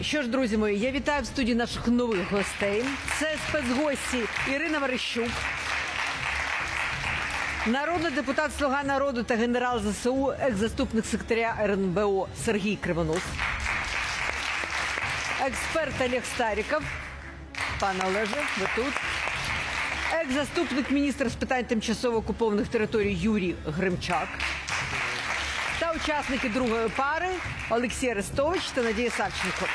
Що ж, друзі мої, я вітаю в студії наших нових гостей. Це спецгості Ірина Верещук, народний депутат Слуга народу та генерал ЗСУ, екс-заступник секретаря РНБО Сергій Кривонос, експерт Олег Старіков. Пане Олеже, ви тут. Екс-заступник міністра з питань тимчасово окупованих територій Юрій Гримчак та учасники другої пари Олексій Арестович та Надія Савченко.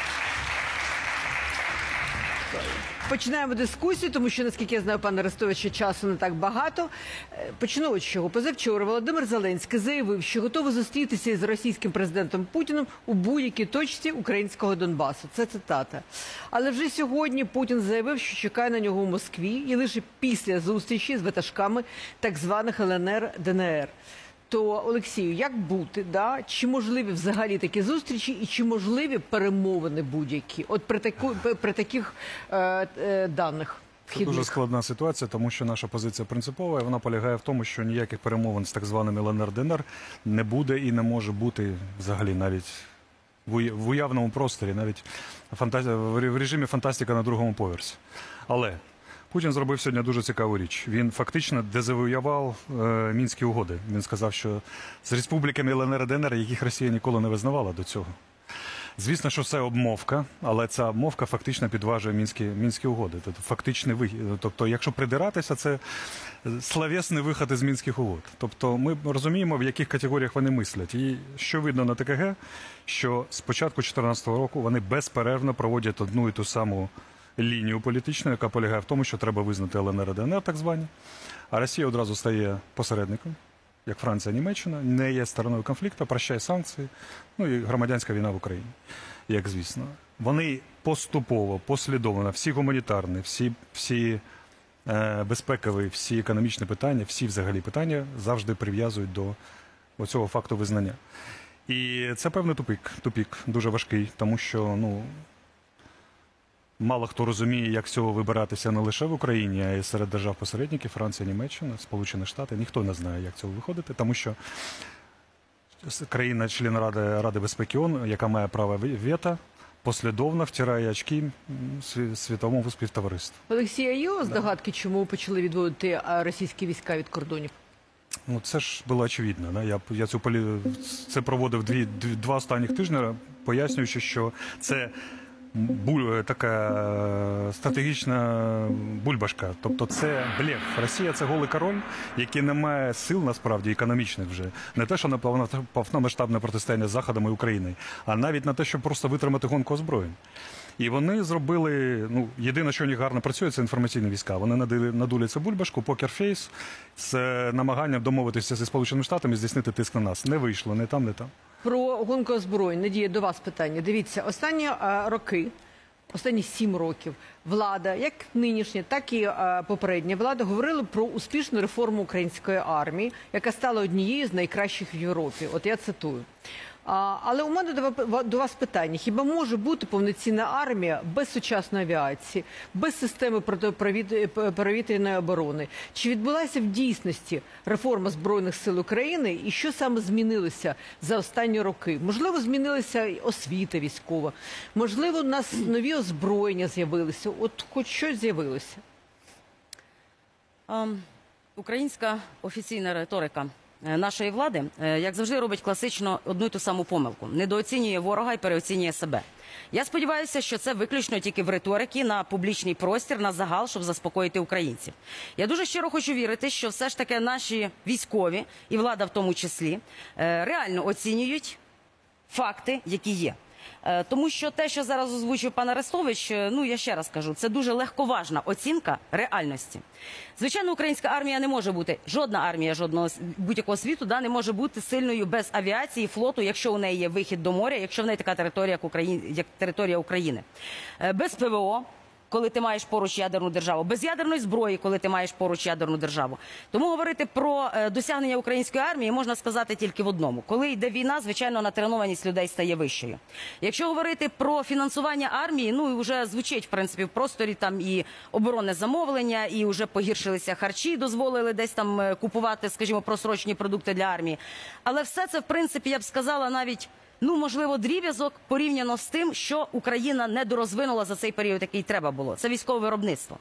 Починаємо дискусію, тому що наскільки я знаю, пане Арестовича часу не так багато. Е, Почну з чого. Позавчора Володимир Зеленський заявив, що готовий зустрітися із російським президентом Путіним у будь-якій точці українського Донбасу. Це цитата. Але вже сьогодні Путін заявив, що чекає на нього в Москві, і лише після зустрічі з ватажками так званих ЛНР ДНР. То Олексію, як бути? Да? Чи можливі взагалі такі зустрічі, і чи можливі перемовини будь-які? От при таку при таких е, е, даних Це дуже складна ситуація, тому що наша позиція принципова. і Вона полягає в тому, що ніяких перемовин з так званим ЛНР ДНР не буде і не може бути взагалі навіть в уявному просторі, навіть в режимі фантастика на другому поверсі. Але Путін зробив сьогодні дуже цікаву річ. Він фактично дезавоював е, мінські угоди. Він сказав, що з республіками ЛНР ДНР, яких Росія ніколи не визнавала до цього. Звісно, що це обмовка, але ця обмовка фактично підважує мінські, мінські угоди. Тобто, фактичний вихід. Тобто, якщо придиратися, це словесний вихід із мінських угод. Тобто, ми розуміємо, в яких категоріях вони мислять. І що видно на ТКГ, що з початку 2014 року вони безперервно проводять одну і ту саму лінію політичну, яка полягає в тому, що треба визнати ЛНР ДНР, так звані. А Росія одразу стає посередником як Франція, Німеччина, не є стороною конфлікту, прощає санкції, ну і громадянська війна в Україні, як звісно. Вони поступово, послідовно, всі гуманітарні, всі, всі е, безпекові, всі економічні питання, всі взагалі питання завжди прив'язують до цього факту визнання. І це певний тупик, тупік, дуже важкий, тому що ну, мало хто розуміє, як з цього вибиратися не лише в Україні, а й серед держав-посередників Франція, Німеччина, Сполучені Штати. Ніхто не знає, як цього виходити, тому що країна-член Ради, Ради безпеки ООН, яка має право ве- вето, послідовно втирає очки світовому співтовариству. Олексія, вас здогадки, чому почали відводити російські війська від кордонів? Ну це ж було очевидно. Да? Я, я цю полі... це проводив дві, дві, два останніх тижні, пояснюючи, що це буль... така е, стратегічна бульбашка. Тобто це блеф. Росія це голий король, який не має сил насправді економічних вже. Не те, що на повномасштабне протистояння з Заходом і Україною, а навіть на те, щоб просто витримати гонку озброєнь. І вони зробили, ну, єдине, що у них гарно працює, це інформаційні війська. Вони цю бульбашку, покерфейс, з е, намаганням домовитися зі Сполученими Штатами, здійснити тиск на нас. Не вийшло, не там, не там. Про гонку озброєнь. Надія, до вас питання. Дивіться, останні роки, останні сім років, влада, як нинішня, так і попередня влада, говорили про успішну реформу української армії, яка стала однією з найкращих в Європі. От я цитую. Але у мене до, вас питання: хіба може бути повноцінна армія без сучасної авіації, без системи протиповітряної оборони? Чи відбулася в дійсності реформа збройних сил України, і що саме змінилося за останні роки? Можливо, змінилася освіта військова, можливо, у нас нові озброєння з'явилися. От хоч щось з'явилося. Ем, Українська офіційна риторика нашої влади, е, як завжди, робить класично одну й ту саму помилку: недооцінює ворога і переоцінює себе. Я сподіваюся, що це виключно тільки в риторики на публічний простір, на загал, щоб заспокоїти українців. Я дуже щиро хочу вірити, що все ж таки наші військові і влада в тому числі е, реально оцінюють факти, які є. Е, Тому що те, що зараз озвучив пан Арестович, е, ну я ще раз кажу, це дуже легковажна оцінка реальності. Звичайно, українська армія не може бути жодна армія жодного будь-якого світу да не може бути сильною без авіації, флоту, якщо у неї є вихід до моря, якщо в неї така територія, як Україн, як територія України, Е, без ПВО. Коли ти маєш поруч ядерну державу, без ядерної зброї, коли ти маєш поруч ядерну державу, тому говорити про е, досягнення української армії можна сказати тільки в одному: коли йде війна, звичайно, натренованість людей стає вищою. Якщо говорити про фінансування армії, ну і вже звучить в принципі в просторі там і оборонне замовлення, і вже погіршилися харчі, дозволили десь там е, купувати, скажімо, просрочені продукти для армії. Але все це, в принципі, я б сказала, навіть ну можливо дріб'язок порівняно з тим, що Україна недорозвинула за цей період, який треба було. Це військове виробництво,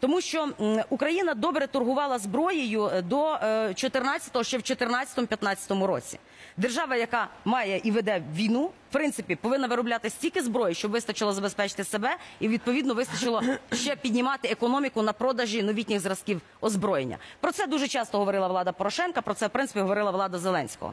тому що Україна добре торгувала зброєю е, до 14-го, ще в 14-15 році. Держава, яка має і веде війну, в принципі, повинна виробляти стільки зброї, щоб вистачило забезпечити себе, і відповідно вистачило ще піднімати економіку на продажі новітніх зразків озброєння. Про це дуже часто говорила влада Порошенка. Про це в принципі говорила влада Зеленського.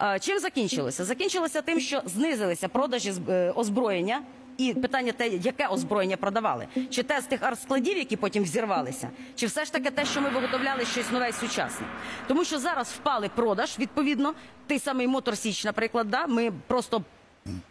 Е, Чим закінчилося? Закінчилося тим, що знизилися продажі е, озброєння. І питання те, яке озброєння продавали, чи те з тих арскладів, які потім взірвалися, чи все ж таки те, що ми виготовляли щось нове і сучасне, тому що зараз впали продаж. Відповідно, той самий Мотор Січ, наприклад, да ми просто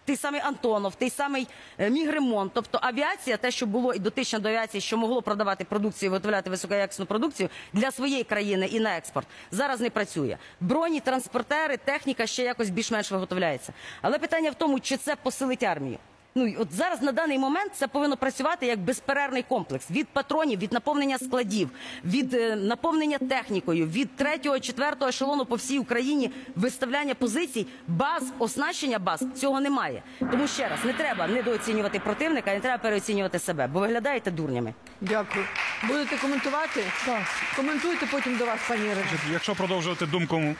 той самий Антонов, той самий Мігремон. Мігремонт, тобто авіація, те, що було і дотична до авіації, що могло продавати продукцію, виготовляти високоякісну продукцію для своєї країни і на експорт, зараз не працює. Броні, транспортери, техніка ще якось більш-менш виготовляється. Але питання в тому, чи це посилить армію. Ну от зараз на даний момент це повинно працювати як безперервний комплекс від патронів, від наповнення складів, від е, наповнення технікою, від третього, четвертого ешелону по всій Україні виставляння позицій, баз, оснащення баз цього немає. Тому ще раз не треба недооцінювати противника, не треба переоцінювати себе, бо виглядаєте дурнями. Дякую. Будете коментувати? Так. Коментуйте потім до вас, пані Ірино. Якщо продовжувати думку е,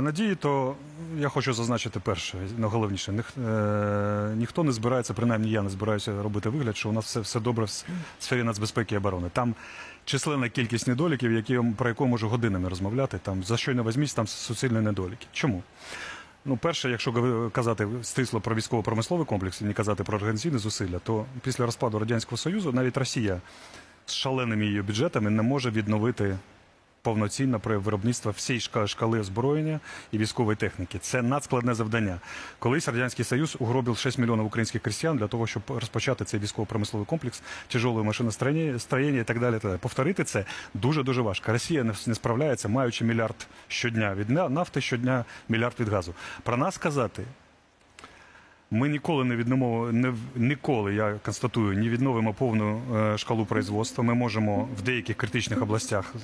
Надії, то я хочу зазначити перше, найголовніше. Ніх, е, ніхто не збирається, принаймні я не збираюся робити вигляд, що у нас все, все добре в сфері нацбезпеки і оборони. Там численна кількість недоліків, які, про яку можу годинами розмовляти. Там за що не візьміть, там суцільні недоліки. Чому? Ну, перше, якщо казати стисло про військово-промисловий комплекс і не казати про організаційні зусилля, то після розпаду Радянського Союзу навіть Росія з шаленими її бюджетами не може відновити повноцінно при виробництво всієї шкали озброєння і військової техніки. Це надскладне завдання. Колись Радянський Союз угробив 6 мільйонів українських крестьян для того, щоб розпочати цей військово-промисловий комплекс, тяжелої машиностроєння строєння і так далі. Повторити це дуже-дуже важко. Росія не справляється, маючи мільярд щодня від нафти, щодня мільярд від газу. Про нас казати, ми ніколи не відновимо, не в- ніколи, я констатую, не відновимо повну е, шкалу производства. Ми можемо в деяких критичних областях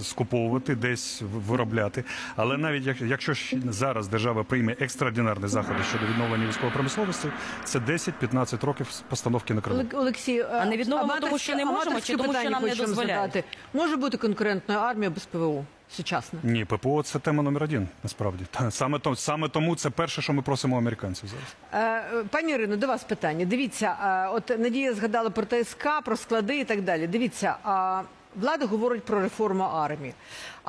скуповувати, десь в- виробляти. Але навіть як- якщо ж зараз держава прийме екстраординарні заходи щодо відновлення військової промисловості, це 10-15 років постановки на. Олег- Олексій, А не відновимо, тому що не можемо, чи тому, що нам не дозволяють? Може бути конкурентною армія без ПВО сучасна? Ні, ППО це тема номер один, насправді. Саме, то, саме тому це перше, що ми просимо американців зараз. Е, Пані Ірино, до вас питання. Дивіться, е, от Надія згадала про ТСК, про склади і так далі. Дивіться, а влада говорить про реформу армії.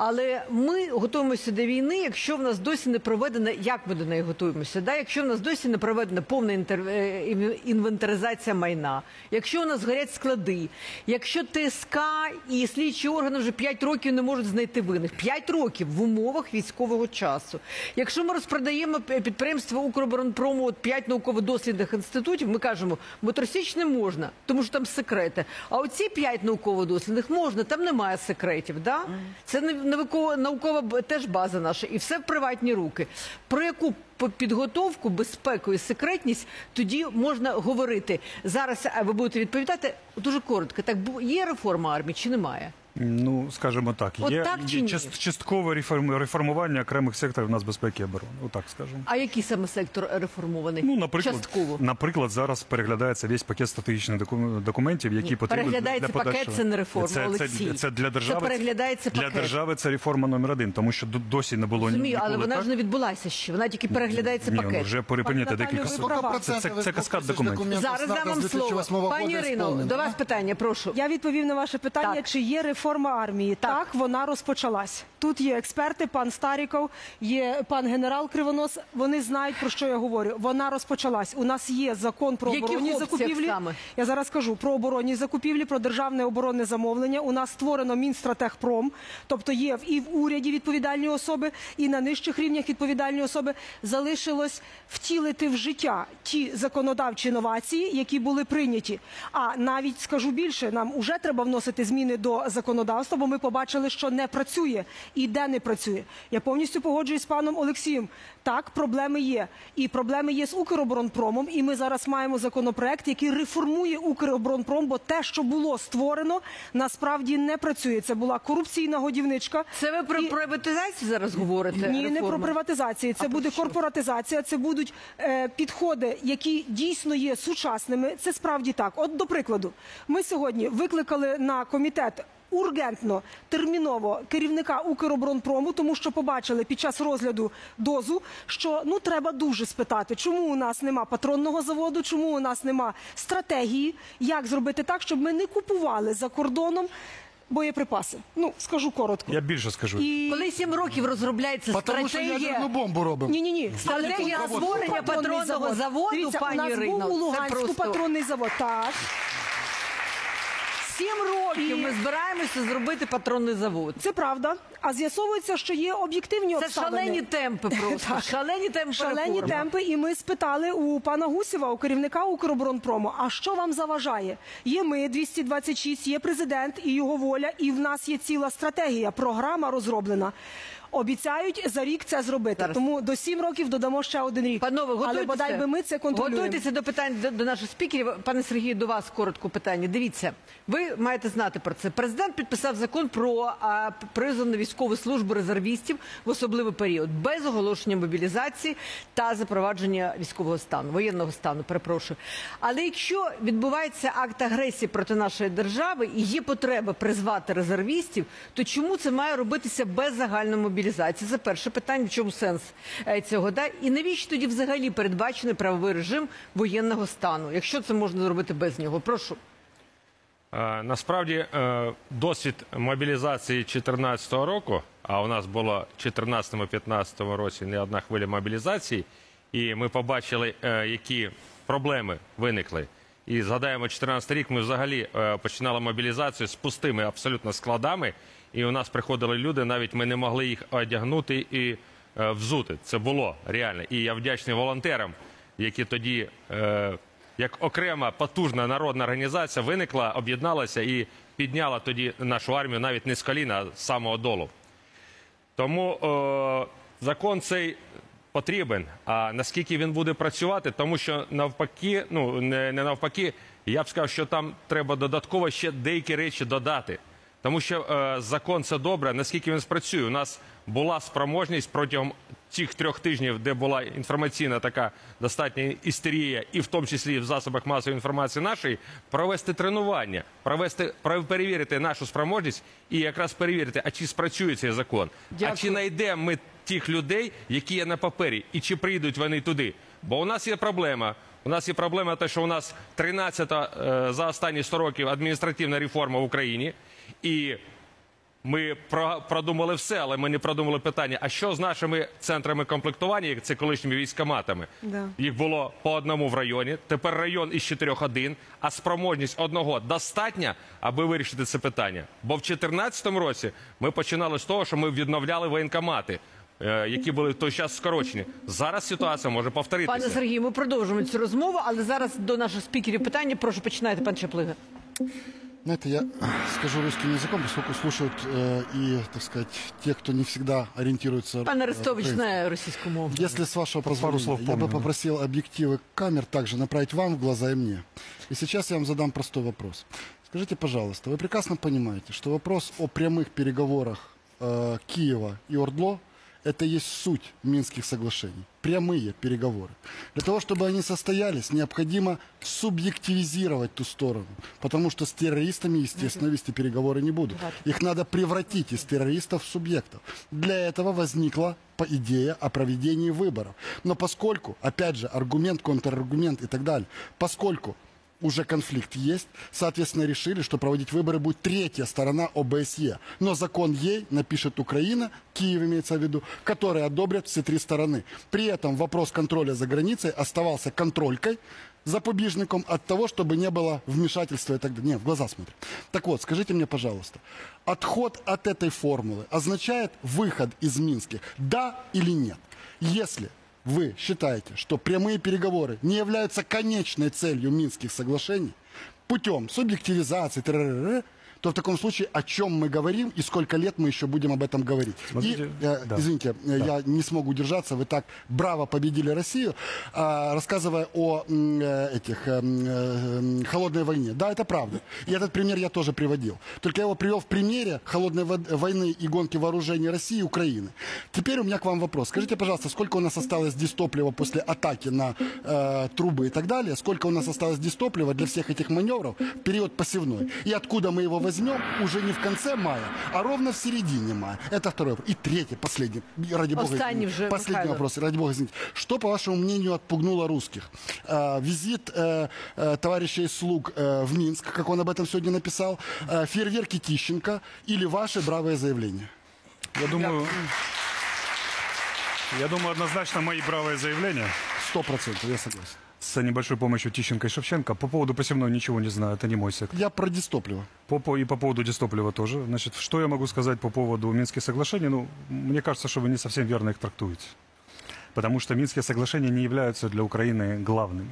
Але ми готуємося до війни, якщо в нас досі не проведена, як ми до неї готуємося, да? якщо в нас досі не проведена повна інтер... е, інвентаризація майна, якщо у нас горять склади, якщо ТСК і слідчі органи вже 5 років не можуть знайти винних, 5 років в умовах військового часу. Якщо ми розпродаємо підприємство Укроборонпрому от 5 науково-дослідних інститутів, ми кажемо, моторсіч не можна, тому що там секрети. А оці 5 науково-дослідних можна, там немає секретів. Да? Це не наукова, теж база наша, і все в приватні руки. Про яку підготовку, безпеку і секретність тоді можна говорити. Зараз а ви будете відповідати дуже коротко. Так є реформа армії чи немає? Ну, скажімо так, От є, так чи є ні? част- часткове реформ- реформування окремих секторів нацбезпеки і оборони. Отак скажемо. А який саме сектор реформований? Ну, наприклад, частково. наприклад, зараз переглядається весь пакет стратегічних доку- документів, які Ні, потрібні переглядається для пакет, подальшого. це не реформа, Це, Олексій. це, це для держави. Це переглядається для пакет. держави. Це реформа номер один, тому що д- досі не було ні- Розумію, ніколи але вона так. ж не відбулася ще. Вона тільки переглядається Ні, пакет. ну, вже перепинити Пані декілька ви сот- права. Це, це, це каскад документів. Зараз дам вам слово. Пані Ірино, до вас питання, прошу. Я відповів на ваше питання, Так. чи є реформа армії. Так. Так. вона розпочалась. Тут є експерти, пан Старіков, є пан генерал Кривонос. Вони знають про що я говорю. Вона розпочалась. У нас є закон про яких оборонні закупівлі. саме? Я зараз скажу про оборонні закупівлі, про державне оборонне замовлення. У нас створено Мінстратехпром, тобто є і в уряді відповідальні особи, і на нижчих рівнях відповідальні особи. Залишилось втілити в життя ті законодавчі новації, які були прийняті. А навіть скажу більше, нам уже треба вносити зміни до законодавства. Законодавства, бо ми побачили, що не працює і де не працює. Я повністю погоджуюсь з паном Олексієм. Так, проблеми є, і проблеми є з Укроборонпромом. І ми зараз маємо законопроект, який реформує Укроборонпром, бо те, що було створено, насправді не працює. Це була корупційна годівничка. Це ви про І- приватизацію зараз говорите? ні, не про приватизацію. Це А буде корпоратизація. Це будуть е, підходи, які дійсно є сучасними. Це справді так. От до прикладу, ми сьогодні викликали на комітет. Ургентно, терміново керівника Укроборонпрому, тому що побачили під час розгляду дозу, що ну треба дуже спитати, чому у нас нема патронного заводу, чому у нас нема стратегії, як зробити так, щоб ми не купували за кордоном боєприпаси. Ну скажу коротко. Я більше скажу. І Коли сім років розробляється Потому що стратегія, ядерну бомбу робимо. ні, ні, ні. Стратегія створення патронного заводу, Дивіться, пані у нас був у Луганську просто- патронний завод. Так. Сім років ми збираємося зробити патронний завод. Це правда. А з'ясовується, що є об'єктивні Це обставини. шалені темпи просто. Шалені темпи Шалені темпи, і ми спитали у пана Гусєва, у керівника Укроборонпрому, а що вам заважає? Є ми 226, є президент і його воля, і в нас є ціла стратегія, програма розроблена. Обіцяють за рік це зробити. Зараз. Тому до сім років додамо ще один рік. Панове, готуйтеся. Але бодай би ми це контролюємо. Готуйтеся до питань до, до наших спікерів. Пане Сергію, до вас коротко питання. Дивіться, ви маєте знати про це. Президент підписав закон про а, призов на військову службу резервістів в особливий період без оголошення мобілізації та запровадження військового стану, воєнного стану. Перепрошую. Але якщо відбувається акт агресії проти нашої держави і є потреба призвати резервістів, то чому це має робитися без загальної мобілізації? Це перше питання. В чому сенс е, цього? Да? І навіщо тоді взагалі передбачений правовий режим воєнного стану, якщо це можна зробити без нього? Прошу. Е, Насправді е, досвід мобілізації 2014 року, а у нас було в 2014-2015 році не одна хвиля мобілізації, і ми побачили, е, які проблеми виникли. І згадаємо, 2014 рік ми взагалі починали мобілізацію з пустими абсолютно складами, і у нас приходили люди, навіть ми не могли їх одягнути і взути. Це було реально. І я вдячний волонтерам, які тоді як окрема потужна народна організація виникла, об'єдналася і підняла тоді нашу армію навіть не з коліна, а з самого долу. Тому е, закон цей потрібен. А наскільки він буде працювати, тому що навпаки, ну не, не навпаки, я б сказав, що там треба додатково ще деякі речі додати. Тому що е, закон це добре. Наскільки він спрацює? У нас була спроможність протягом цих трьох тижнів, де була інформаційна така достатня істерія, і в тому числі в засобах масової інформації нашої, провести тренування, провести про- перевірити нашу спроможність і якраз перевірити, а чи спрацює цей закон, Дякую. а чи знайдемо ми тих людей, які є на папері, і чи прийдуть вони туди. Бо у нас є проблема. У нас є проблема, те, що у нас 13-та е, за останні 100 років адміністративна реформа в Україні, і ми про- продумали все, але ми не продумали питання: а що з нашими центрами комплектування, як це колишніми військоматами? Да. Їх було по одному в районі. Тепер район із чотирьох один, а спроможність одного достатня, аби вирішити це питання. Бо в 2014 році ми починали з того, що ми відновляли воєнкомати, е, які були в той час скорочені. Зараз ситуація може повторитися. Пане Сергію, ми продовжимо цю розмову, але зараз до наших спікерів питання. Прошу починайте, пан Чаплига. Знаете, я скажу русским языком, поскольку слушают э, и, так сказать, те, кто не всегда ориентируется... Пан э, Арестович украинским. знає російську мову. Если с вашего позволения, слов я помню, бы да. попросил объективы камер также направить вам в глаза и мне. И сейчас я вам задам простой вопрос. Скажите, пожалуйста, вы прекрасно понимаете, что вопрос о прямых переговорах э, Киева и Ордло это есть суть Минских соглашений. Прямые переговоры. Для того, чтобы они состоялись, необходимо субъективизировать ту сторону. Потому что с террористами, естественно, вести переговоры не будут. Их надо превратить из террористов в субъектов. Для этого возникла идея о проведении выборов. Но поскольку, опять же, аргумент, контраргумент и так далее, поскольку уже конфликт есть, соответственно, решили, что проводить выборы будет третья сторона ОБСЕ. Но закон ей напишет Украина, Киев имеется в виду, которые одобрят все три стороны. При этом вопрос контроля за границей оставался контролькой, запобежником от того, чтобы не было вмешательства и так далее. Не, в глаза смотрим. Так вот, скажите мне, пожалуйста, отход от этой формулы означает выход из Минских, да или нет? Если вы считаете, что прямые переговоры не являются конечной целью Минских соглашений, путем субъективизации, т.р., то в таком случае о чем мы говорим и сколько лет мы еще будем об этом говорить. Смотрите, и, э, да. извините, э, я не смог удержаться, вы так браво победили Россию, а, рассказывая о э, этих э, э, холодной войне. Да, это правда. И этот пример я тоже приводил. Только я его привел в примере холодной войны и гонки вооружений России и Украины. Теперь у меня к вам вопрос. Скажите, пожалуйста, сколько у нас осталось дистоплива после атаки на э, трубы и так далее? Сколько у нас осталось дистоплива для всех этих маневров в период посевной? И откуда мы его возьмем уже не в конце мая, а ровно в середине мая? Это второй вопрос. И третий, последний, ради бога. Извините. вже, Последний Михайло. вопрос, ради бога, извините. Что, по вашему мнению, отпугнуло русских? Э, визит э, э, товарищей слуг э, в Минск, как он об этом сегодня написал, э, фейерверки Тищенко или ваши бравые заявления? Я думаю, я думаю, однозначно мои бравые заявления Сто процентов, я согласен. С небольшой помощью Тищенко и Шевченко. По поводу посевной ничего не знаю, это не мой сектор. Я про дистопливо. По, по- и по поводу дистоплива тоже. Значит, что я могу сказать по поводу Минских соглашений? Ну, мне кажется, что вы не совсем верно их трактуете. Потому что Минские соглашения не являются для Украины главными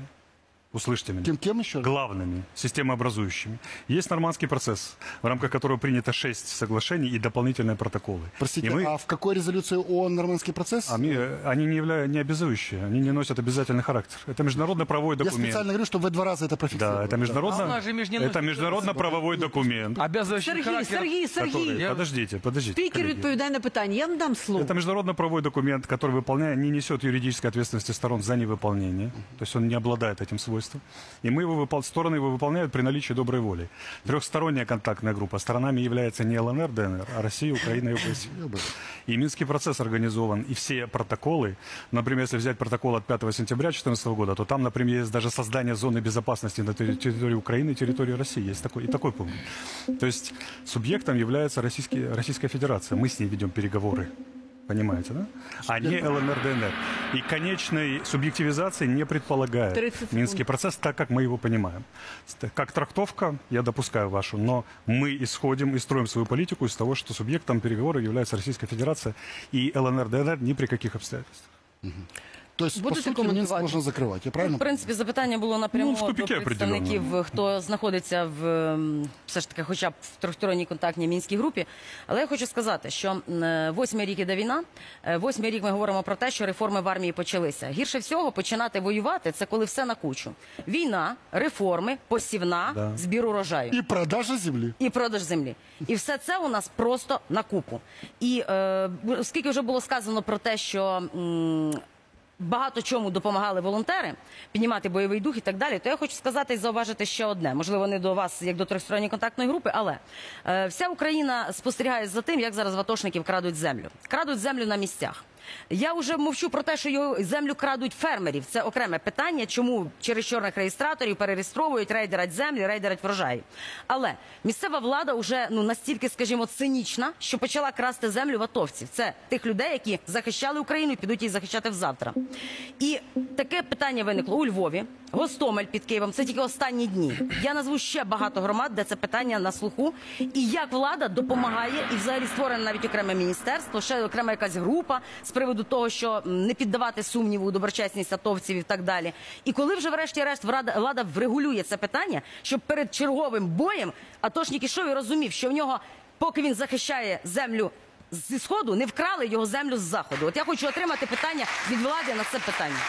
Услышьте меня. Кем, кем еще? главными, системообразующими. Есть нормандский процесс, в рамках которого принято шесть соглашений и дополнительные протоколы. Простите, И мы- а в какой резолюции ООН нормандский процесс? а ми- они не, являются не обязующие, они не носят обязательный характер. Это международно-правовой Я документ. специально говорю, чтобы вы два раза это профиксировали. Да, это международно, А у нас же меж- не это носит международно-правовой документ. Обязывающий Сергій, характер. Сергій, который- Сергій. Подождите, подождите. Спікер коллеги. відповідає на питання. Я вам дам слово. Это международно-правовой документ, который, выполняя, не несет юридической ответственности сторон за невыполнение. То есть он не обладает этим свойством. и мы его выпол... стороны его выполняют при наличии доброй воли. Трехсторонняя контактная группа. Сторонами является не ЛНР, ДНР, а Россия, Украина и ОБСЕ. И Минский процесс организован, и все протоколы, например, если взять протокол от 5 сентября 2014 года, то там, например, есть даже создание зоны безопасности на терри- территории Украины и территории России. Есть такой, и такой пункт. То есть субъектом является Российский, Российская Федерация. Мы с ней ведем переговоры. Понимаете, да? А не ЛНР, ДНР. И конечной субъективизации не предполагает 30 секунд. Минский процесс, так как мы его понимаем. Как трактовка, я допускаю вашу, но мы исходим и строим свою политику из того, что субъектом переговоров является Российская Федерация и ЛНР, ДНР ни при каких обстоятельствах. То есть, по сути, Минск комментировать? можно я правильно В принципі, запитання було напряму Ну, в до представників, хто знаходиться в ем, все ж таки, хоча б в трьохсторонній контактній мінській групі. Але я хочу сказати, що е, восьмий рік іде війна. е, Восьмий рік ми говоримо про те, що реформи в армії почалися. Гірше всього починати воювати це коли все на кучу. Війна, реформи, посівна, Да. збір урожаю И продажа земли. і продаж землі. І все це у нас просто на купу. І е, оскільки вже було сказано про те, що. м, Багато чому допомагали волонтери піднімати бойовий дух і так далі. То я хочу сказати і зауважити ще одне. Можливо, не до вас, як до трьохсторонньої контактної групи, але е, вся Україна спостерігає за тим, як зараз ватошників крадуть землю. Крадуть землю на місцях. Я вже мовчу про те, що його землю крадуть фермерів. Це окреме питання, чому через чорних реєстраторів перереєстровують, рейдерять землі, рейдерять врожаї. Але місцева влада вже ну настільки, скажімо, цинічна, що почала красти землю в атовців. Це тих людей, які захищали Україну і підуть її захищати взавтра. І таке питання виникло у Львові, Гостомель під Києвом. Це тільки останні дні. Я назву ще багато громад, де це питання на слуху. І як влада допомагає, і взагалі створено навіть окреме міністерство, ще окрема якась група з приводу того, що не піддавати сумніву доброчесність атовців і так далі. І коли вже врешті-решт влада, врегулює це питання, щоб перед черговим боєм атошник ішов і розумів, що в нього, поки він захищає землю. Зі сходу не вкрали його землю з заходу. От я хочу отримати питання від влади на це питання.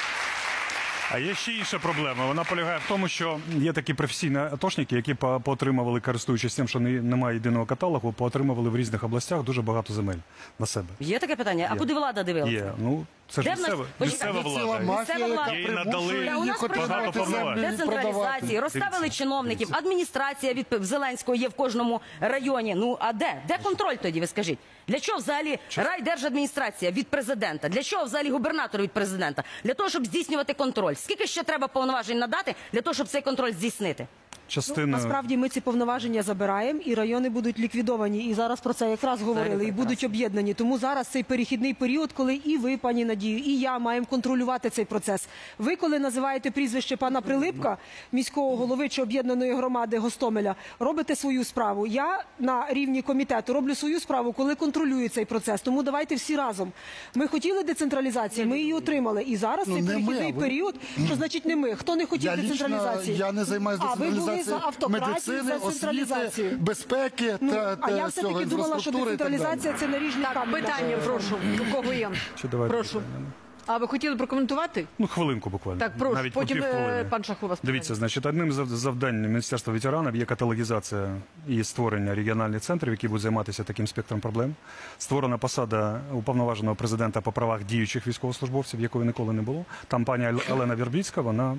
А є ще інша проблема. Вона полягає в тому, що є такі професійні атошники, які по- поотримували, користуючись тим, що не- немає єдиного каталогу, поотримували в різних областях дуже багато земель на себе. Є таке питання? А Є. куди влада дивилася? Є. Ну, це ж Де в нас- місцева, Почекайте, місцева Ціла влада. мафія, Місцева влада. яка Їй надали примушує Та у нас їх багато отримати повноважень. землю і продавати. Децентралізації, розставили Дивіться, чиновників, адміністрація від Зеленського є в кожному районі. Ну а де? Де контроль тоді? Ви скажіть? Для чого взагалі райдержадміністрація від президента? Для чого взагалі губернатор від президента? Для того, щоб здійснювати контроль. Скільки ще треба повноважень надати для того, щоб цей контроль здійснити? Частина Насправді ми ці повноваження забираємо, і райони будуть ліквідовані. І зараз про це якраз говорили, і будуть об'єднані. Тому зараз цей перехідний період, коли і ви, пані Надію, і я маємо контролювати цей процес. Ви, коли називаєте прізвище пана Прилипка, міського голови чи об'єднаної громади Гостомеля, робите свою справу. Я на рівні комітету роблю свою справу, коли контролюю цей процес. Тому давайте всі разом. Ми хотіли децентралізації, ми її отримали. І зараз Ну, цей не ми, перехідний а ви. період, що значить не ми. Хто не хотів Я децентралізації? я не займаюся А ви були ви за автократію, медицини, за централізацію. безпеки Ну, та, а я все таки думала, що децентралізація це наріжні Так, питання, прошу. У кого є? Чи давайте Прошу. питання? А ви хотіли прокоментувати? Ну, хвилинку буквально. Так, прошу. Навіть по Потім е, пан Шахов вас Дивіться, значить, одним з завдань Міністерства ветеранів є каталогізація і створення регіональних центрів, які будуть займатися таким спектром проблем. Створена посада уповноваженого президента по правах діючих військовослужбовців, якої ніколи не було. Там пані Олена Вірбіцька, вона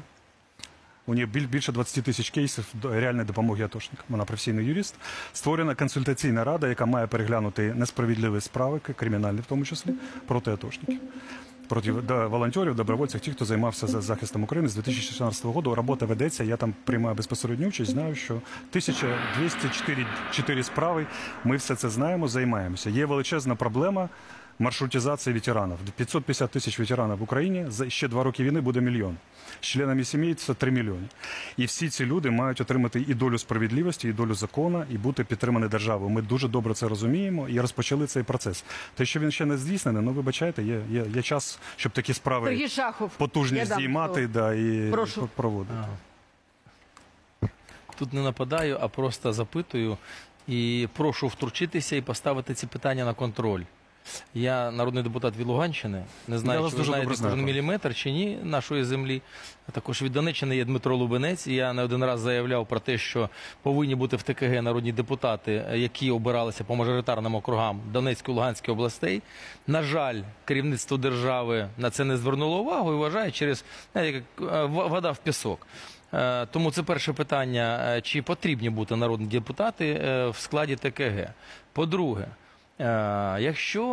у неї біль- більше 20 тисяч кейсів реальної допомоги атошникам. Вона професійний юрист. Створена консультаційна рада, яка має переглянути несправедливі справи, кримінальні в тому числі, проти атошників. Проти волонтерів, добровольців, ті, хто займався за захистом України з 2016 року. Робота ведеться. Я там приймаю безпосередню участь. Знаю, що 1204 4 справи. Ми все це знаємо, займаємося. Є величезна проблема маршрутизації ветеранів. 550 тисяч ветеранів в Україні. За ще два роки війни буде мільйон. З членами сім'ї це 3 мільйони. І всі ці люди мають отримати і долю справедливості, і долю закону, і бути підтримані державою. Ми дуже добре це розуміємо і розпочали цей процес. Те, що він ще не здійснений, ну вибачайте, є, є, є час, щоб такі справи потужні Я здіймати да, і Прошу. проводити. Тут не нападаю, а просто запитую і прошу втручитися і поставити ці питання на контроль. Я народний депутат від Луганщини. Не знаю, Я вас чи ви дуже знаєте добре знаю, кожен пане. міліметр чи ні нашої землі. А також від Донеччини є Дмитро Лубенець. І я не один раз заявляв про те, що повинні бути в ТКГ народні депутати, е, які обиралися по мажоритарним округам Донецької Луганської областей. На жаль, керівництво держави на це не звернуло увагу і вважає через знаєте, як е, в- вода в пісок. Е, Тому це перше питання: е, чи потрібні бути народні депутати е, в складі ТКГ? По-друге, якщо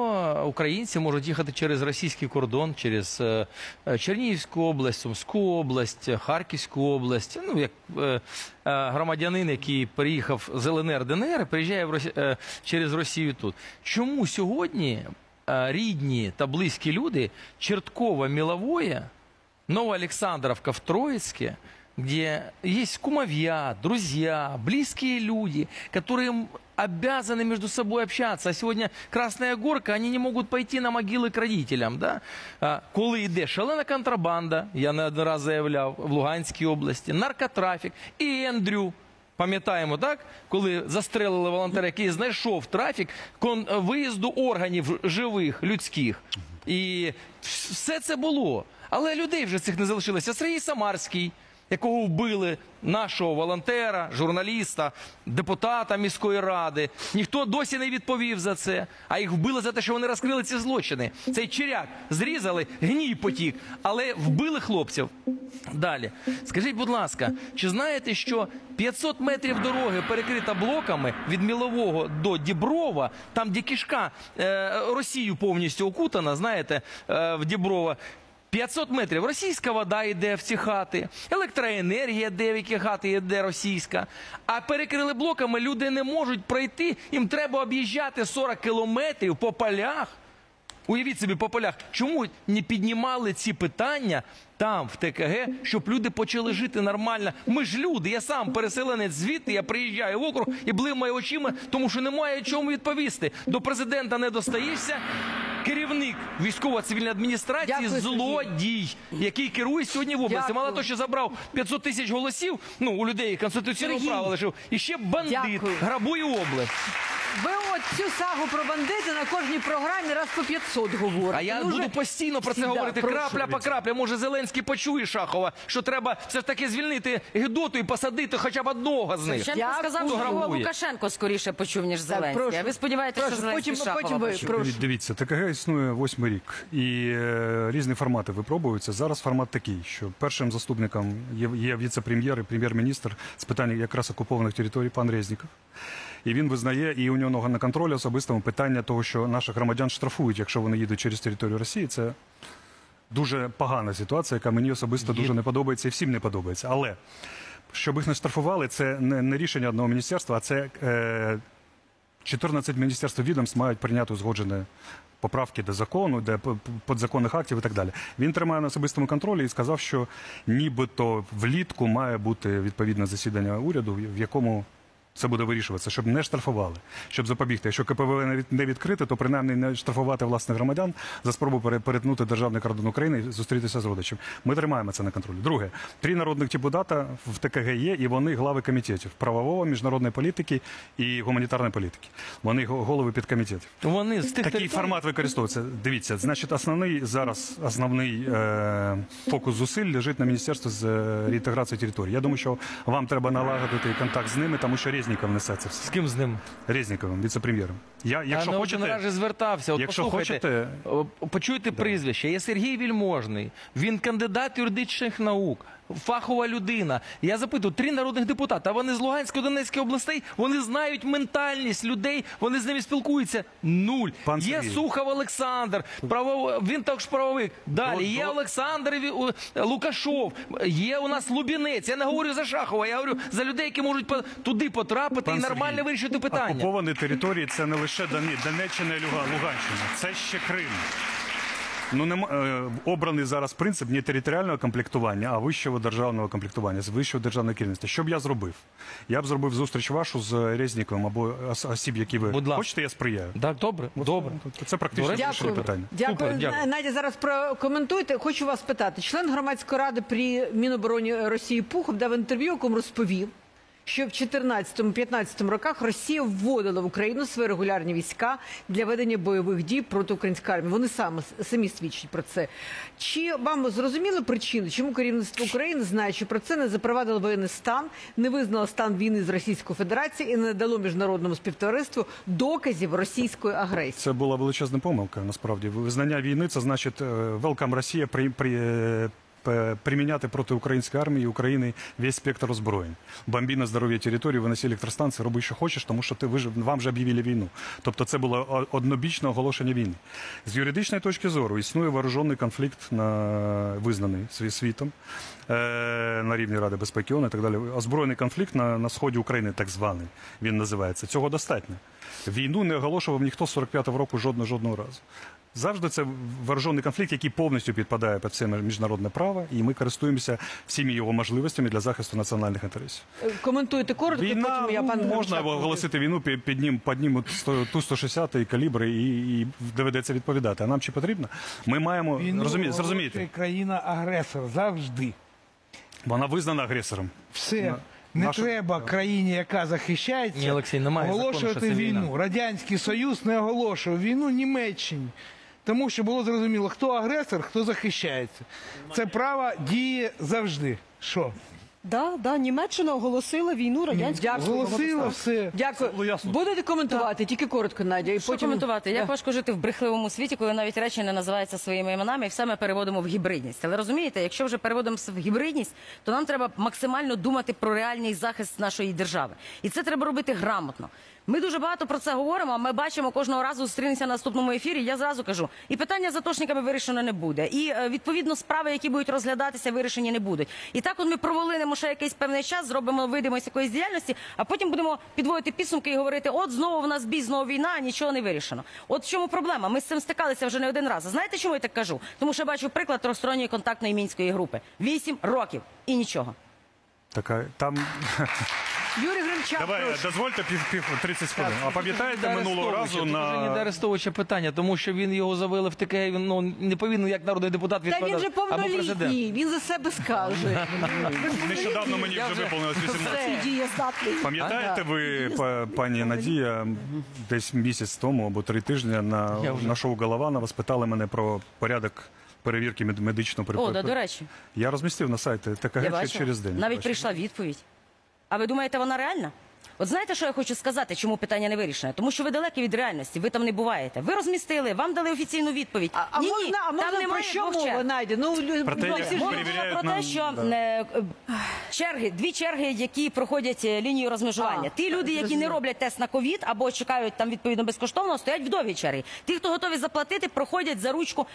українці можуть їхати через російський кордон, через е, е, Чернігівську область, Сумську область, Харківську область, ну як е, е, громадянин, який приїхав з ЛНР ДНР, приїжджає е, через Росію тут. Чому сьогодні е, рідні та близькі люди Черткова, Міловоє, Новоалександровка в Троицке, где есть кумовья, друзья, близкие люди, которые м- обязаны между собой общаться. А сегодня Красная Горка, они не могут пойти на могилы к родителям. Да? А, коли йде шалена контрабанда, я не один раз заявляв, в Луганській області, наркотрафік і Ендрю. Пам'ятаємо, так? Коли застрелили волонтера, який знайшов трафік кон- виїзду органів живих, людських. І все це було. Але людей вже цих не залишилося. Сергій Самарський, якого вбили нашого волонтера, журналіста, депутата міської ради. Ніхто досі не відповів за це. А їх вбили за те, що вони розкрили ці злочини. Цей черяк зрізали, гній потік, але вбили хлопців. Далі, скажіть, будь ласка, чи знаєте, що 500 метрів дороги перекрита блоками від Мілового до Діброва, там, де кишка е, Росію повністю окутана, знаєте, е, в Діброва. 500 метрів російська вода йде в ці хати, електроенергія йде в які хати йде російська. А перекрили блоками, люди не можуть пройти. Їм треба об'їжджати 40 кілометрів по полях. Уявіть собі по полях, чому не піднімали ці питання там, в ТКГ, щоб люди почали жити нормально. Ми ж люди, я сам переселенець звідти, я приїжджаю в округ і блимаю очима, тому що немає чому відповісти. До президента не достаєшся. Керівник військово-цивільної адміністрації Дякую, Сергій. злодій, який керує сьогодні в області. Дякую. Мало того, що забрав 500 тисяч голосів, ну у людей конституційного Сергій. права лишив, і ще бандит Дякую. грабує область. Ви от цю сагу про бандити на кожній програмі раз по 500 говорите. А я Ну, вже буду постійно про це всі, да, говорити. прошу. крапля по краплі. Може, Зеленський почує Шахова, що треба все ж таки звільнити Гедоту і посадити хоча б одного з них. Дякую. сказав, що його Грабує. Лукашенко скоріше почув, ніж Зеленський. прошу. А ви сподіваєтеся, що Прошу, Зеленський потім- Шахова потім ви- почув? прошу. Дивіться, ТКГ існує восьмий рік, і е, різні формати випробуються. Зараз формат такий, що першим заступником є, віце-прем'єр і прем'єр-міністр з питань якраз окупованих територій пан Резніков. І він визнає, і у нього на контролі особистому питання того, що наших громадян штрафують, якщо вони їдуть через територію Росії. Це дуже погана ситуація, яка мені особисто дуже не подобається і всім не подобається. Але щоб їх не штрафували, це не, рішення одного міністерства, а це е, 14 міністерств відомств мають прийняти узгоджені поправки до закону, до подзаконних актів і так далі. Він тримає на особистому контролі і сказав, що нібито влітку має бути відповідне засідання уряду, в якому Це буде вирішуватися, щоб не штрафували, щоб запобігти. Якщо КПВВ не від- не відкрите, то принаймні не штрафувати власних громадян за спробу перетнути державний кордон України і зустрітися з родичем. Ми тримаємо це на контролі. Друге, три народних депутата в ТКГ є, і вони глави комітетів правового, міжнародної політики і гуманітарної політики. Вони го- голови підкомітетів. Вони з тих Такий формат використовується. Дивіться, значить, основний зараз основний е, фокус зусиль лежить на міністерстві з е, реінтеграції території. Я думаю, що вам треба налагодити контакт з ними, тому що Резніков несе це З ким з ним? Резніковим, віце-прем'єром. Я, якщо а, хочете, один раз же звертався. От якщо послухайте, хочете- почуйте да. прізвище. Є Сергій Вільможний. Він кандидат юридичних наук. Фахова людина. Я запитую, три народних депутата. Вони з Луганської Донецької областей. Вони знають ментальність людей. Вони з ними спілкуються. Нуль. Пан є Сергій. Сухов Олександр. Право... Він також правовик. Далі є Олександр Лукашов. Є у нас Лубінець. Я не говорю за Шахова. Я говорю за людей, які можуть туди потрапити Пан і нормально Сергій, вирішити питання. Окуповані території це не лише Донеччина і Луга- Луганщина, це ще Крим. Ну, нема, е, обраний зараз принцип не територіального комплектування, а вищого державного комплектування, з вищого державного керівництва. Що б я зробив? Я б зробив зустріч вашу з Резніковим або ос- осіб, які ви Будь ласка. хочете, я сприяю. Так, добре, добре. Це практично До речі, Дякую. питання. Дякую. Супер, дякую. Надя, зараз прокоментуйте. Хочу вас питати. Член громадської ради при Мінобороні Росії Пухов дав інтерв'ю, якому розповів, що в 14-15 роках Росія вводила в Україну свої регулярні війська для ведення бойових дій проти української армії. Вони саме самі свідчать про це. Чи вам зрозуміли причину, чому керівництво України, знаючи про це, не запровадило воєнний стан, не визнало стан війни з Російською Федерацією і не дало міжнародному співтовариству доказів російської агресії? Це була величезна помилка. Насправді визнання війни це значить велкам Росія при, при, п- приміняти проти української армії України весь спектр озброєнь. Бомбі на здоров'я території, виноси електростанції, роби, що хочеш, тому що ти ви ж вам же об'явили війну. Тобто це було однобічне оголошення війни. З юридичної точки зору існує вооружений конфлікт на визнаний світом е, на рівні Ради безпеки ООН і так далі. Озброєний конфлікт на, на сході України, так званий, він називається. Цього достатньо. Війну не оголошував ніхто з 45-го року жодного жодного разу. Завжди це вооружений конфлікт, який повністю підпадає під все міжнародне право, і ми користуємося всіми його можливостями для захисту національних інтересів. Коментуйте коротко, Війна потім я ну, пан можна оголосити війну, під, під ним піднімуть ту 160 калібри і, і доведеться відповідати. А нам чи потрібно? Ми маємо Війну розумі, оголошує країна-агресор завжди. вона визнана агресором. Все. Не наша- треба країні, яка захищається, Ні, Олексій, немає оголошувати це війну. Радянський Союз не оголошував війну Німеччині. Тому що було зрозуміло, хто агресор, хто захищається. Це право діє завжди. Що? Да, да, Німеччина оголосила війну радянському Дякую. Оголосила все. Дякую. Ясно. Будете коментувати, тільки коротко, Надя. І Що потім коментувати? Як важко жити в брехливому світі, коли навіть речі не називаються своїми іменами, і все ми переводимо в гібридність. Але розумієте, якщо вже переводимо в гібридність, то нам треба максимально думати про реальний захист нашої держави. І це треба робити грамотно. Ми дуже багато про це говоримо. Ми бачимо кожного разу зустрінемося на наступному ефірі. Я зразу кажу, і питання з атошниками вирішено не буде. І е, відповідно справи, які будуть розглядатися, вирішені не будуть. І так, от ми провалинемо ще якийсь певний час, зробимо видимость якоїсь діяльності, а потім будемо підводити підсумки і говорити: от знову в нас бій, знову війна, нічого не вирішено. От в чому проблема? Ми з цим стикалися вже не один раз. Знаєте, чому я так кажу? Тому що я бачу приклад тросторонньої контактної мінської групи. Вісім років і нічого. Така там Юрій Гримчак, давай прошу. дозвольте пів, пів 30 хвилин. А пам'ятаєте минулого разу Тут вже не до на Арестовича питання, тому що він його завели в ТК, він ну, не повинен як народний депутат Та він відповідати. же або президент. повнолітній, він за себе скаже. нещодавно мені вже виповнилось 18. Все. дієздатний. Пам'ятаєте ви, па- пані Надія, десь місяць тому або три тижні на, Я вже- на шоу Голованова спитали мене про порядок перевірки мед- медичного О, да, до речі, Я розмістив на сайті я ТКГ бачила. через день. Навіть Бачите? прийшла відповідь. А ви думаєте, вона реальна? От знаєте, що я хочу сказати, чому питання не вирішене? Тому що ви далекі від реальності, ви там не буваєте. Ви розмістили, вам дали офіційну відповідь. А, а ні, можна, ні, а там можна про немає що двох мова, черг. Надя? Ну, лю- Про те, ну, всі ж Мова про те, що да. е, черги, дві черги, які проходять е, лінію розмежування. А, Ті люди, які не роблять тест на ковід або чекають там відповідно безкоштовно, стоять в довгій чергі. Ті, хто готові заплатити, проходять за ручку.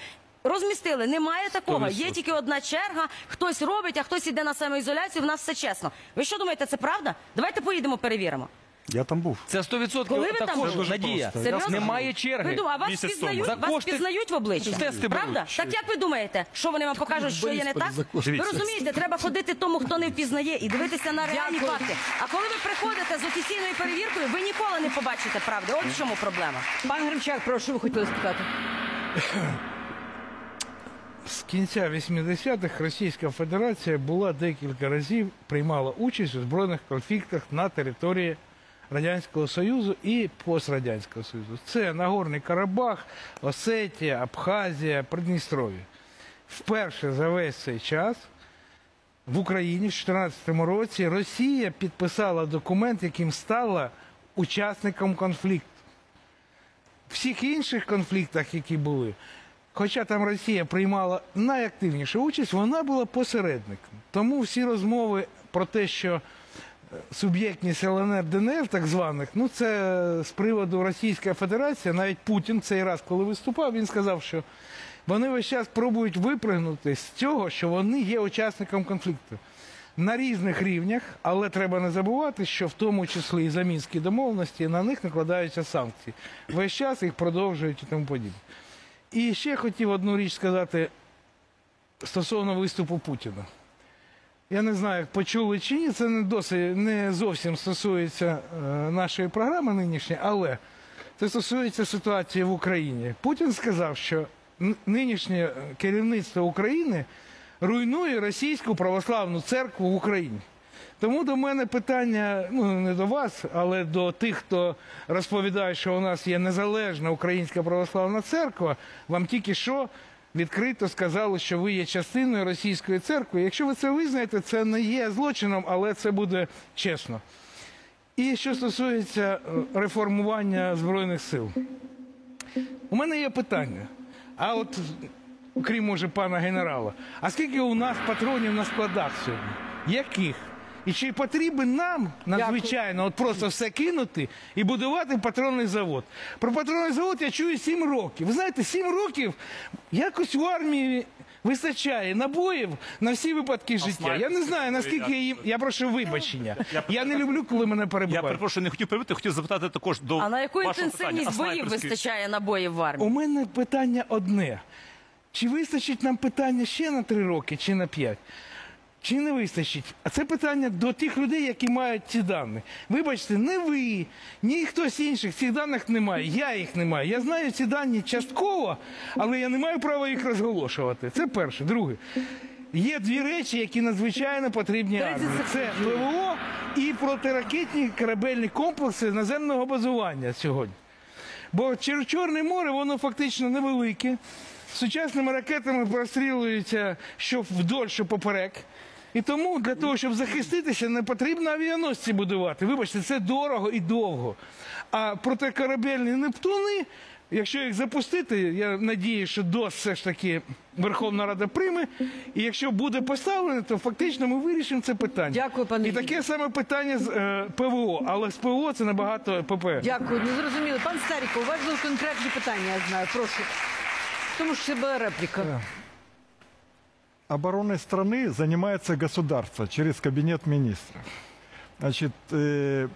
Розмістили, немає такого. Є тільки одна черга. Хтось робить, а хтось іде на самоізоляцію. В нас все чесно. Ви що думаєте, це правда? Давайте поїдемо, перевіримо. Я там був. Це 100% Коли ви там також були? Надія. Серйозно? Немає черги. Ви думаєте, а вас Місяць пізнають, тому. За вас кошти- пізнають в обличчя? Тести беруть. Правда? Так як ви думаєте, що вони вам покажуть, що є не так? Ви Дивіться. розумієте, треба ходити тому, хто не впізнає, і дивитися на реальні Дякую. факти. А коли ви приходите з офіційною перевіркою, ви ніколи не побачите правди. От в чому проблема. Пан Гримчак, прошу, ви хотіли спитати. З кінця 80-х Російська Федерація була декілька разів приймала участь у збройних конфліктах на території Радянського Союзу і пострадянського Союзу. Це Нагорний Карабах, Осетія, Абхазія, Придністров'я. Вперше за весь цей час в Україні в 2014 році Росія підписала документ, яким стала учасником конфлікту. Всіх інших конфліктах, які були, хоча там Росія приймала найактивнішу участь, вона була посередником. Тому всі розмови про те, що е, суб'єктність ЛНР ДНР, так званих, ну це з приводу Російської Федерації, навіть Путін цей раз, коли виступав, він сказав, що вони весь час пробують випригнути з цього, що вони є учасником конфлікту. На різних рівнях, але треба не забувати, що в тому числі і за мінські домовленості на них накладаються санкції. Весь час їх продовжують і тому подібне. І ще хотів одну річ сказати стосовно виступу Путіна. Я не знаю, почули чи ні, це не досить не зовсім стосується е, нашої програми нинішньої, але це стосується ситуації в Україні. Путін сказав, що нинішнє керівництво України руйнує російську православну церкву в Україні. Тому до мене питання ну не до вас, але до тих, хто розповідає, що у нас є незалежна українська православна церква. Вам тільки що відкрито сказали, що ви є частиною російської церкви. Якщо ви це визнаєте, це не є злочином, але це буде чесно. І що стосується е, реформування збройних сил, у мене є питання. А от, окрім може пана генерала, а скільки у нас патронів на складах сьогодні? Яких? І чи потрібен нам надзвичайно от просто все кинути і будувати патронний завод? Про патронний завод я чую 7 років. Ви знаєте, 7 років якось в армії вистачає набоїв на всі випадки життя. Я не знаю, наскільки їм. Я прошу вибачення. Я не люблю, коли мене Я перебувають. перепрошую, не хотів перебити, хотів запитати також до А на яку інтенсивність боїв вистачає набоїв в армії? У мене питання одне. Чи вистачить нам питання ще на три роки, чи на п'ять? Чи не вистачить? А це питання до тих людей, які мають ці дані. Вибачте, не ви, ні хтось інших цих даних немає. Я їх не маю. Я знаю ці дані частково, але я не маю права їх розголошувати. Це перше. Друге. Є дві речі, які надзвичайно потрібні армії. Це ПВО і протиракетні корабельні комплекси наземного базування сьогодні. Бо Чор- Чорне море, воно фактично невелике. Сучасними ракетами прострілюється що вдоль, що поперек. І тому для того, щоб захиститися, не потрібно авіаносці будувати. Вибачте, це дорого і довго. А протикорабельні Нептуни, якщо їх запустити, я надію, що ДОС все ж таки Верховна Рада прийме. І якщо буде поставлено, то фактично ми вирішимо це питання. Дякую, пане І таке саме питання з е, ПВО, але з ПВО це набагато ПП. Дякую, не зрозуміло. Пан Старіко, у вас були конкретні питання, я знаю. Прошу. Тому що це була репліка. Обороной страны занимается государство через кабинет министров. Значит, э,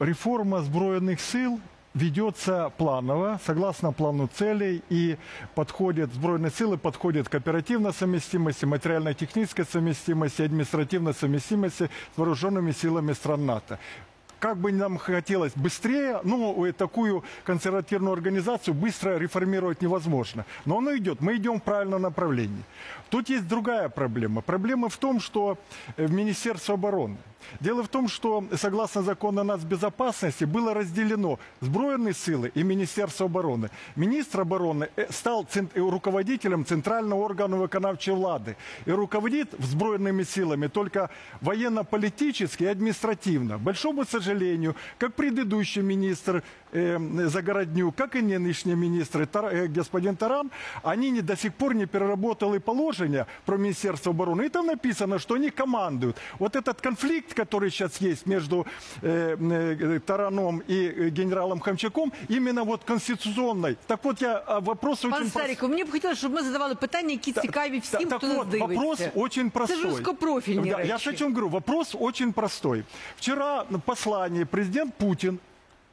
реформа сбройных сил ведется планово, согласно плану целей, и подходит, сбройные силы подходят к оперативной совместимости, материально-технической совместимости, административной совместимости с вооруженными силами стран НАТО. Как бы нам хотелось быстрее, ну, э, такую консервативную организацию быстро реформировать невозможно. Но оно идет, мы идем в правильном направлении. Тут есть другая проблема. Проблема в том, что э, в Министерство обороны. Дело в том, что согласно закону о нацбезопасности было разделено сбройные силы и Министерство обороны. Министр обороны э, стал э, руководителем центрального органа виконавчей влады и руководит сбройными силами только военно-политически и административно. Большому сожалению, как предыдущий министр Загороднюк, как и нынешние министры, Тар- э, господин Таран, они не, до сих пор не переработали положение про Министерство обороны. И там написано, что они командуют. Вот этот конфликт, который сейчас есть между э, э, Тараном и э, генералом Хамчаком, именно вот конституционной. Так вот, я а, вопрос Пан очень простой. Старіко, мені б хотілося, щоб ми задавали питання, які цікаві всім, Так хто нас вот, дивиться. вопрос очень простой. Це ж узкопрофільні Да, речі. Я же о чем говорю. Вопрос очень простой. Вчера на послании президент Путин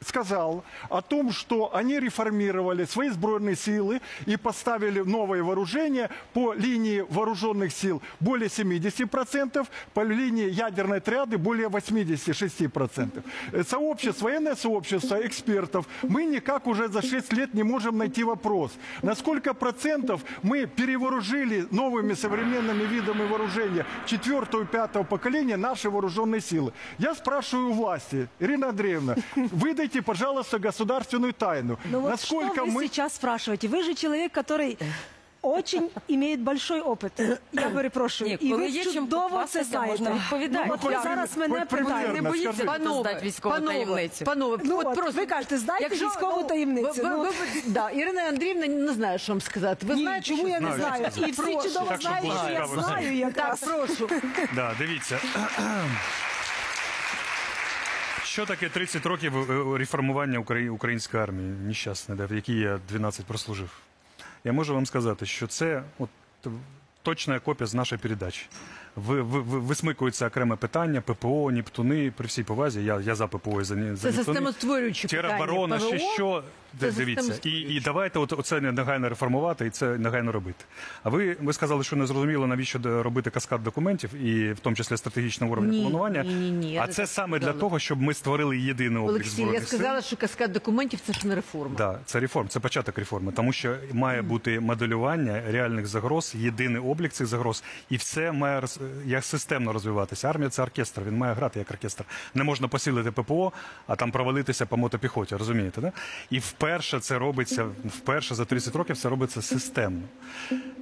сказал о том, что они реформировали свои сбройные силы и поставили новое вооружение по линии вооруженных сил более 70%, по линии ядерной триады более 86%. Э, Сообщество, военное сообщество экспертов, мы никак уже за 6 лет не можем найти вопрос, на сколько процентов мы перевооружили новыми современными видами вооружения четвертого и пятого поколения наши вооруженные силы. Я спрашиваю у власти, Ирина Андреевна, выдайте, пожалуйста, государственную тайну. Ну вот Насколько что вы мы... сейчас спрашиваете? Вы же человек, который очень имеет большой опыт. Я перепрошую. Ні, І коли ви є чим чудово це похвастатися, можна знаєте. відповідати. Ну, от Ну, ви хоч- зараз мене хоч питаєте. примірно. Не боїться скажи. хто здати військову панове, таємницю. Панове, Ну, от от просто ви кажете, здайте військову таємницю. Ви, ви, Ну. ви, да, Ірина Андріївна не знає, що вам сказати. Ви Ні, знаєте, чому що я не знаєте? знаю? І всі Прошу. чудово Так, щоб знають, було що я цікаво. знаю Так, якраз. прошу. Да, дивіться. Що таке 30 років е, реформування української армії нещасне, в якій я 12 прослужив? Я можу вам сказати, що це от, точна копія з нашої передачі. Ви, ви, ви, висмикується окреме питання, ППО, Нептуни, при всій повазі, я, я за ППО і за, за Це Нептуни. системостворюючі питання. Тероборона, ще що. це Дивіться, і, і давайте от, оце негайно реформувати і це негайно робити. А ви, ви сказали, що не зрозуміло, навіщо робити каскад документів, і в тому числі стратегічного уровня Ні, планування. ні, ні, ні, а це саме для того, щоб ми створили єдиний облік Олексій, я збройних сил. сказала, що каскад документів це ж не реформа. Да, це реформ, це початок реформи, тому що має бути моделювання реальних загроз, єдиний облік цих загроз, і все має роз- як системно розвиватися. Армія це оркестр, він має грати як оркестр. Не можна посилити ППО, а там провалитися по мотопіхоті. Розумієте, да? І вперше це робиться, вперше за 30 років це робиться системно.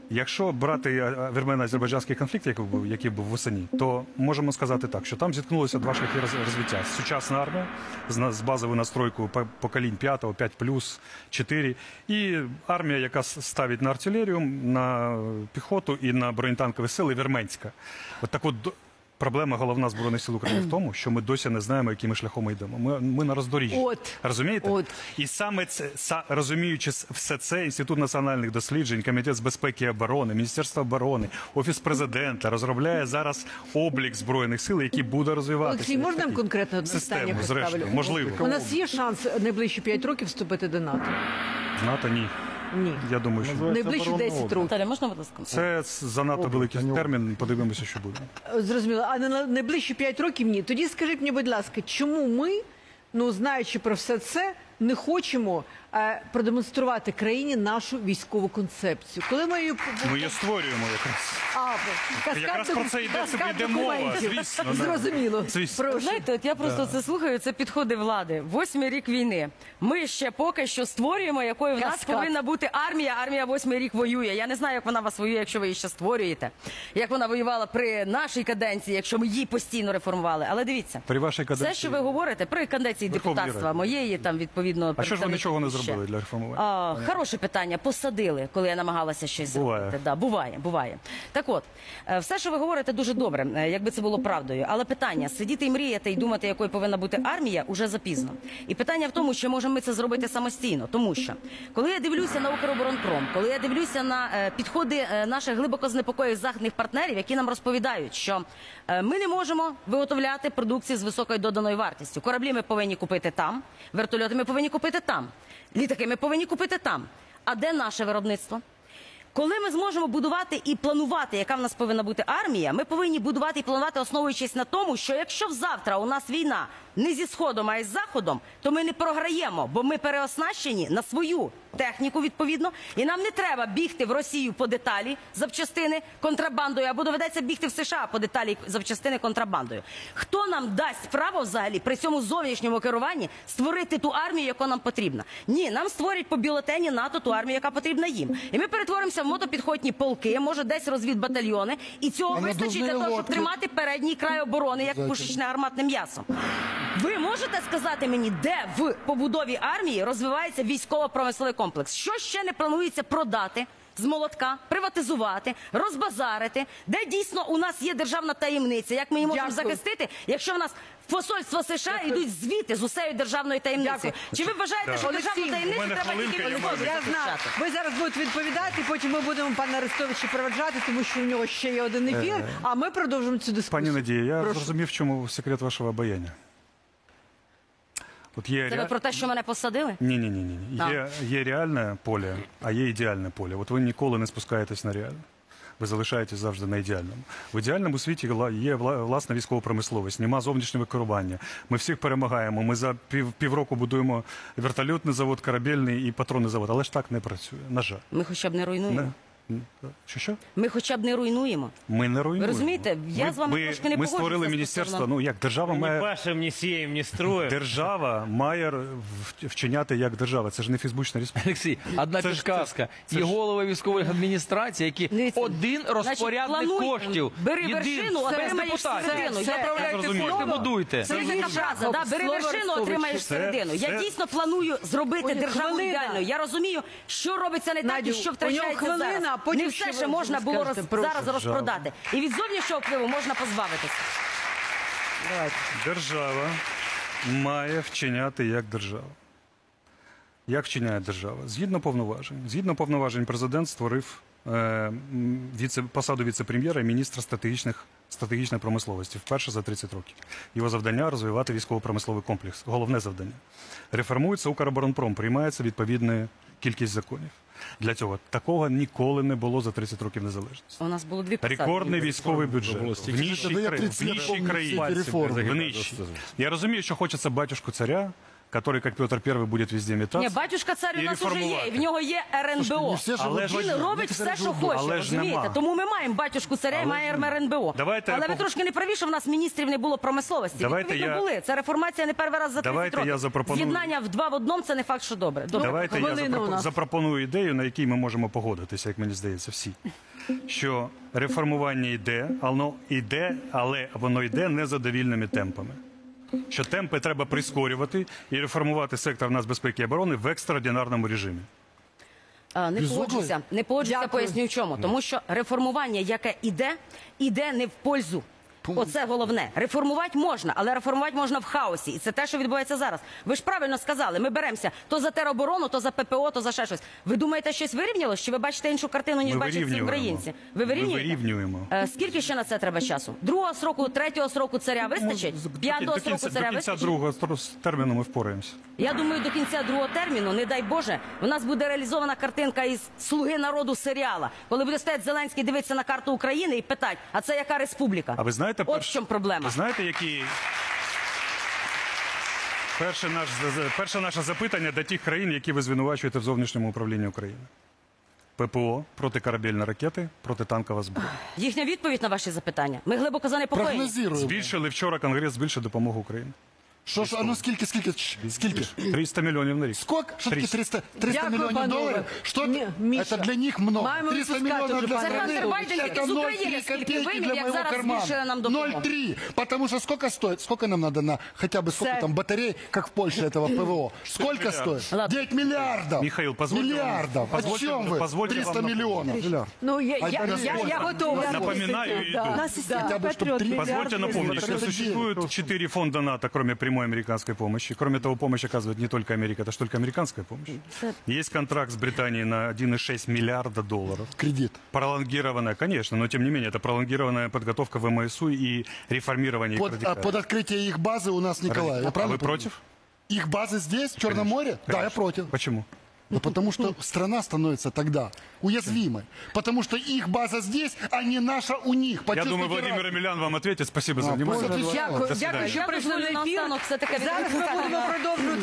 Якщо брати е, вірмено-азербайджанський конфлікт, який був, який був восені, то можемо сказати так, що там зіткнулися два шляхи розвиття. Сучасна армія з, базовою настройкою по- поколінь 5, 5 плюс, 4, і армія, яка ставить на артилерію, на піхоту і на бронетанкові сили, вірменська. От так от Проблема головна збройних сил України в тому, що ми досі не знаємо, якими шляхом ми йдемо. Ми, ми на роздоріжжі. От. Розумієте? От. І саме це са- розуміючи все це, інститут національних досліджень, комітет з безпеки і оборони, міністерство оборони, офіс президента розробляє зараз облік збройних сил, який буде розвиватися. Олексій, можна нам конкретно одне Систему, питання зрештою, поставлю? можливо. У нас є шанс найближчі 5 років вступити до НАТО? НАТО ні. Ні. Я думаю, що Найближчі оборонна 10 років. Наталя, можна, будь ласка? це занадто великий термін. Подивимося, що буде. Зрозуміло. А на найближчі 5 років ні. Тоді скажіть мені, будь ласка, чому ми, ну знаючи про все це, не хочемо продемонструвати країні нашу військову концепцію? Коли ми її Ми її створюємо якраз. а, каскад Якраз про це йде каскад собі йде мова, документів. звісно, да. Зрозуміло. Звісно. Прошу. Знаєте, от я просто це слухаю. Це підходи влади. Восьмий рік війни. Ми ще поки що створюємо, якою в нас Каскад. повинна бути армія. Армія восьмий рік воює. Я не знаю, як вона вас воює, якщо ви її ще створюєте. Як вона воювала при нашій каденції, якщо ми її постійно реформували. Але дивіться, При вашій каденції. все, що ви говорите, при каденції Верховній депутатства Раді. моєї, там відповідно А що ж ви нічого не ще. зробили для реформування? А, хороше питання. Посадили, коли я намагалася щось Буває. зробити. Да, буває, буває. Так от, е, все, що ви говорите, дуже добре, е, якби це було правдою. Але питання сидіти і мріяти і думати, якою повинна бути армія, уже запізно. І питання в тому, чи можемо ми це зробити самостійно. Тому що коли я дивлюся на Укроборонпром, коли я дивлюся на е, підходи е, наших глибоко знепокоєних західних партнерів, які нам розповідають, що е, ми не можемо виготовляти продукцію з високою доданою вартістю. Кораблі ми повинні купити там, вертольоти ми повинні купити там, літаки ми повинні купити там. А де наше виробництво? Коли ми зможемо будувати і планувати, яка в нас повинна бути армія, ми повинні будувати і планувати, основуючись на тому, що якщо завтра у нас війна не зі сходом, а із заходом, то ми не програємо, бо ми переоснащені на свою техніку відповідно, і нам не треба бігти в Росію по деталі запчастини контрабандою, або доведеться бігти в США по деталі запчастини контрабандою. Хто нам дасть право взагалі при цьому зовнішньому керуванні створити ту армію, яка нам потрібна? Ні, нам створять по бюлетені НАТО ту армію, яка потрібна їм. І ми перетворимося в мотопідхотні полки, може десь розвідбатальйони, і цього вистачить для того, щоб тримати передній край оборони, як пушечне гарматне м'ясо. Ви можете сказати мені, де в побудові армії розвивається військово-промисловий комплекс? Що ще не планується продати? З молотка приватизувати, розбазарити, де дійсно у нас є державна таємниця. Як ми її можемо Дякую. захистити, якщо в нас в посольство США йдуть звіти з усею державною таємницею? Чи ви вважаєте, що Олексій, державну у таємницю мене треба хвилинка, тільки я можу Я знаю. Ви зараз будете відповідати, потім ми будемо пана Арестовича проведжати, тому що у нього ще є один ефір. А ми продовжимо цю дискусію. Пані Надія, я Прошу. зрозумів, в чому секрет вашого обаяння. От є Це ви ре- про те, що мене посадили? Ні, ні, ні, ні. Є, є реальне поле, а є ідеальне поле. От ви ніколи не спускаєтесь на реальне. Ви залишаєтесь завжди на ідеальному. В ідеальному світі є вла- власна військова промисловість, нема зовнішнього керування. Ми всіх перемагаємо. Ми за пів, півроку будуємо вертольотний завод, корабельний і патронний завод. Але ж так не працює. На жаль. Ми хоча б не руйнуємо. Не. Що що? Ми хоча б не руйнуємо. Ми не руйнуємо. Ви розумієте, я ми, з вами ми, трошки не Ми створили міністерство. Ну як держава Ні має пашем, ні сієм, ні строєм. держава має вчиняти як держава. Це ж не фізбучна республіка. Олексій, одна Це підказка. це Є ж- голови військових адміністрацій, які Дивіться, один розпорядник плануй, коштів. Бери вершину, отримаєш середину. Я Направляйте кошти, будуйте. Це така фраза, да? бери вершину, отримаєш середину. Я дійсно планую зробити державу ідеальною. Я розумію, що робиться не так і що втрачається хвилина, зараз. А потім Не все ще можна було роз... зараз розпродати. І від зовнішнього впливу можна позбавитися. Давайте. Держава має вчиняти як держава. Як вчиняє держава? Згідно повноважень. Згідно повноважень, президент створив е, віце, посаду віце-прем'єра і міністра стратегічних, стратегічної промисловості вперше за 30 років. Його завдання розвивати військово-промисловий комплекс. Головне завдання. Реформується Укроборонпром, приймається відповідна кількість законів. Для цього такого ніколи не було за 30 років незалежності. У нас було дві посадки. Рекордний військовий бюджет в я країні. 30 В. Я розумію, що хочеться батюшку царя, который, как Петр I, будет везде метаться. Ні, батюшка цар у нас уже є, і в нього є РНБО. не всі ж Але ж- Він робить все, що хоче, Але ж розумієте? нема. Тому ми маємо батюшку царя і маємо РНБО. Давайте Але ви пов- трошки не праві, що в нас міністрів не було промисловості. Давайте Відповідно, я- були. Це реформація не перший раз за 30 Давайте років. я запропоную- З'єднання в два в одному – це не факт, що добре. Добре. Давайте я хвилина у запропо- нас. запропоную ідею, на якій ми можемо погодитися, як мені здається, всі. Що реформування йде, воно йде, але воно йде незадовільними темпами. Що темпи треба прискорювати і реформувати сектор нацбезпеки і оборони в екстраординарному режимі. А, Не погоджуся. Не погоджуся, Поясню, поясню чому. Тому що реформування, яке іде, іде не в пользу. Оце головне. Реформувати можна, але реформувати можна в хаосі. І це те, що відбувається зараз. Ви ж правильно сказали, ми беремося то за тероборону, то за ППО, то за ще щось. Ви думаєте, щось вирівнялось? Чи ви бачите іншу картину, ніж Ми бачать всі українці? Ви Ми вирівнюєте? вирівнюємо. Е, Скільки ще на це треба часу? Другого сроку, третього сроку царя вистачить? П'ятого кінця- сроку царя До кінця вистачить? другого терміну ми впораємося. Я думаю, до кінця другого терміну, не дай Боже, у нас буде реалізована картинка із слуги народу серіала, коли буде стояти Зеленський дивитися на карту України і питати, а це яка республіка? А ви знаєте, от перш- в чому проблема? Знаєте, які перше, наш, перше наше запитання до тих країн, які ви звинувачуєте в зовнішньому управлінні України? ППО, протикорабельні ракети, протитанкова зброя. Їхня відповідь на ваші запитання. Ми глибоко занепокоєні. Збільшили вчора Конгрес збільшив допомогу Україні. Что ж, а ну скільки, скільки, Чш, скільки? 300 мільйонів на рік. Сколько? Что таки 300. 300, 300 Дякую, миллионов панове. долларов? Что Ні, Міша. это для них много. Маємо 300 відпускати миллионов вже, для пане страны. Олексій. Байден Это з України 0,3 скільки копейки винен, для як моего зараз кармана. збільшили нам допомогу. 0,3. Потому что сколько стоит? Сколько нам надо на хотя бы сколько Все. там батарей, как в Польше этого ПВО? Сколько стоит? Ладно. 9 миллиардов. Михаил, позвольте вам- Миллиардов. О позвольте- чем вы? позвольте 300 вам миллионов. Ну, я, А я, это я, я сколько? готова. Напоминаю, слухати. иду. Да. Хотя бы, чтобы три Позвольте напомнить, что Это существует четыре фонда НАТО, кроме прямой американской помощи. Кроме того, помощь оказывает не только Америка, это же только американская помощь. Есть контракт с Британией на 1,6 миллиарда долларов. Кредит. Пролонгированная, конечно, но тем не менее, это пролонгированная подготовка ВМСУ и реформирование их Под, а, радикально. под открытие их базы у нас Николай. Я А вы против? Их базы здесь, в Черном море? Да, я Конечно. против. Почему? Ну, потому что страна становится тогда уязвимой. Потому что их база здесь, а не наша у них. Я думаю, Владимир Емельян вам ответит. Спасибо за внимание. Дякую, До свидання. дякую, що прийшли на ефір. наостанок все-таки Зараз ми будемо на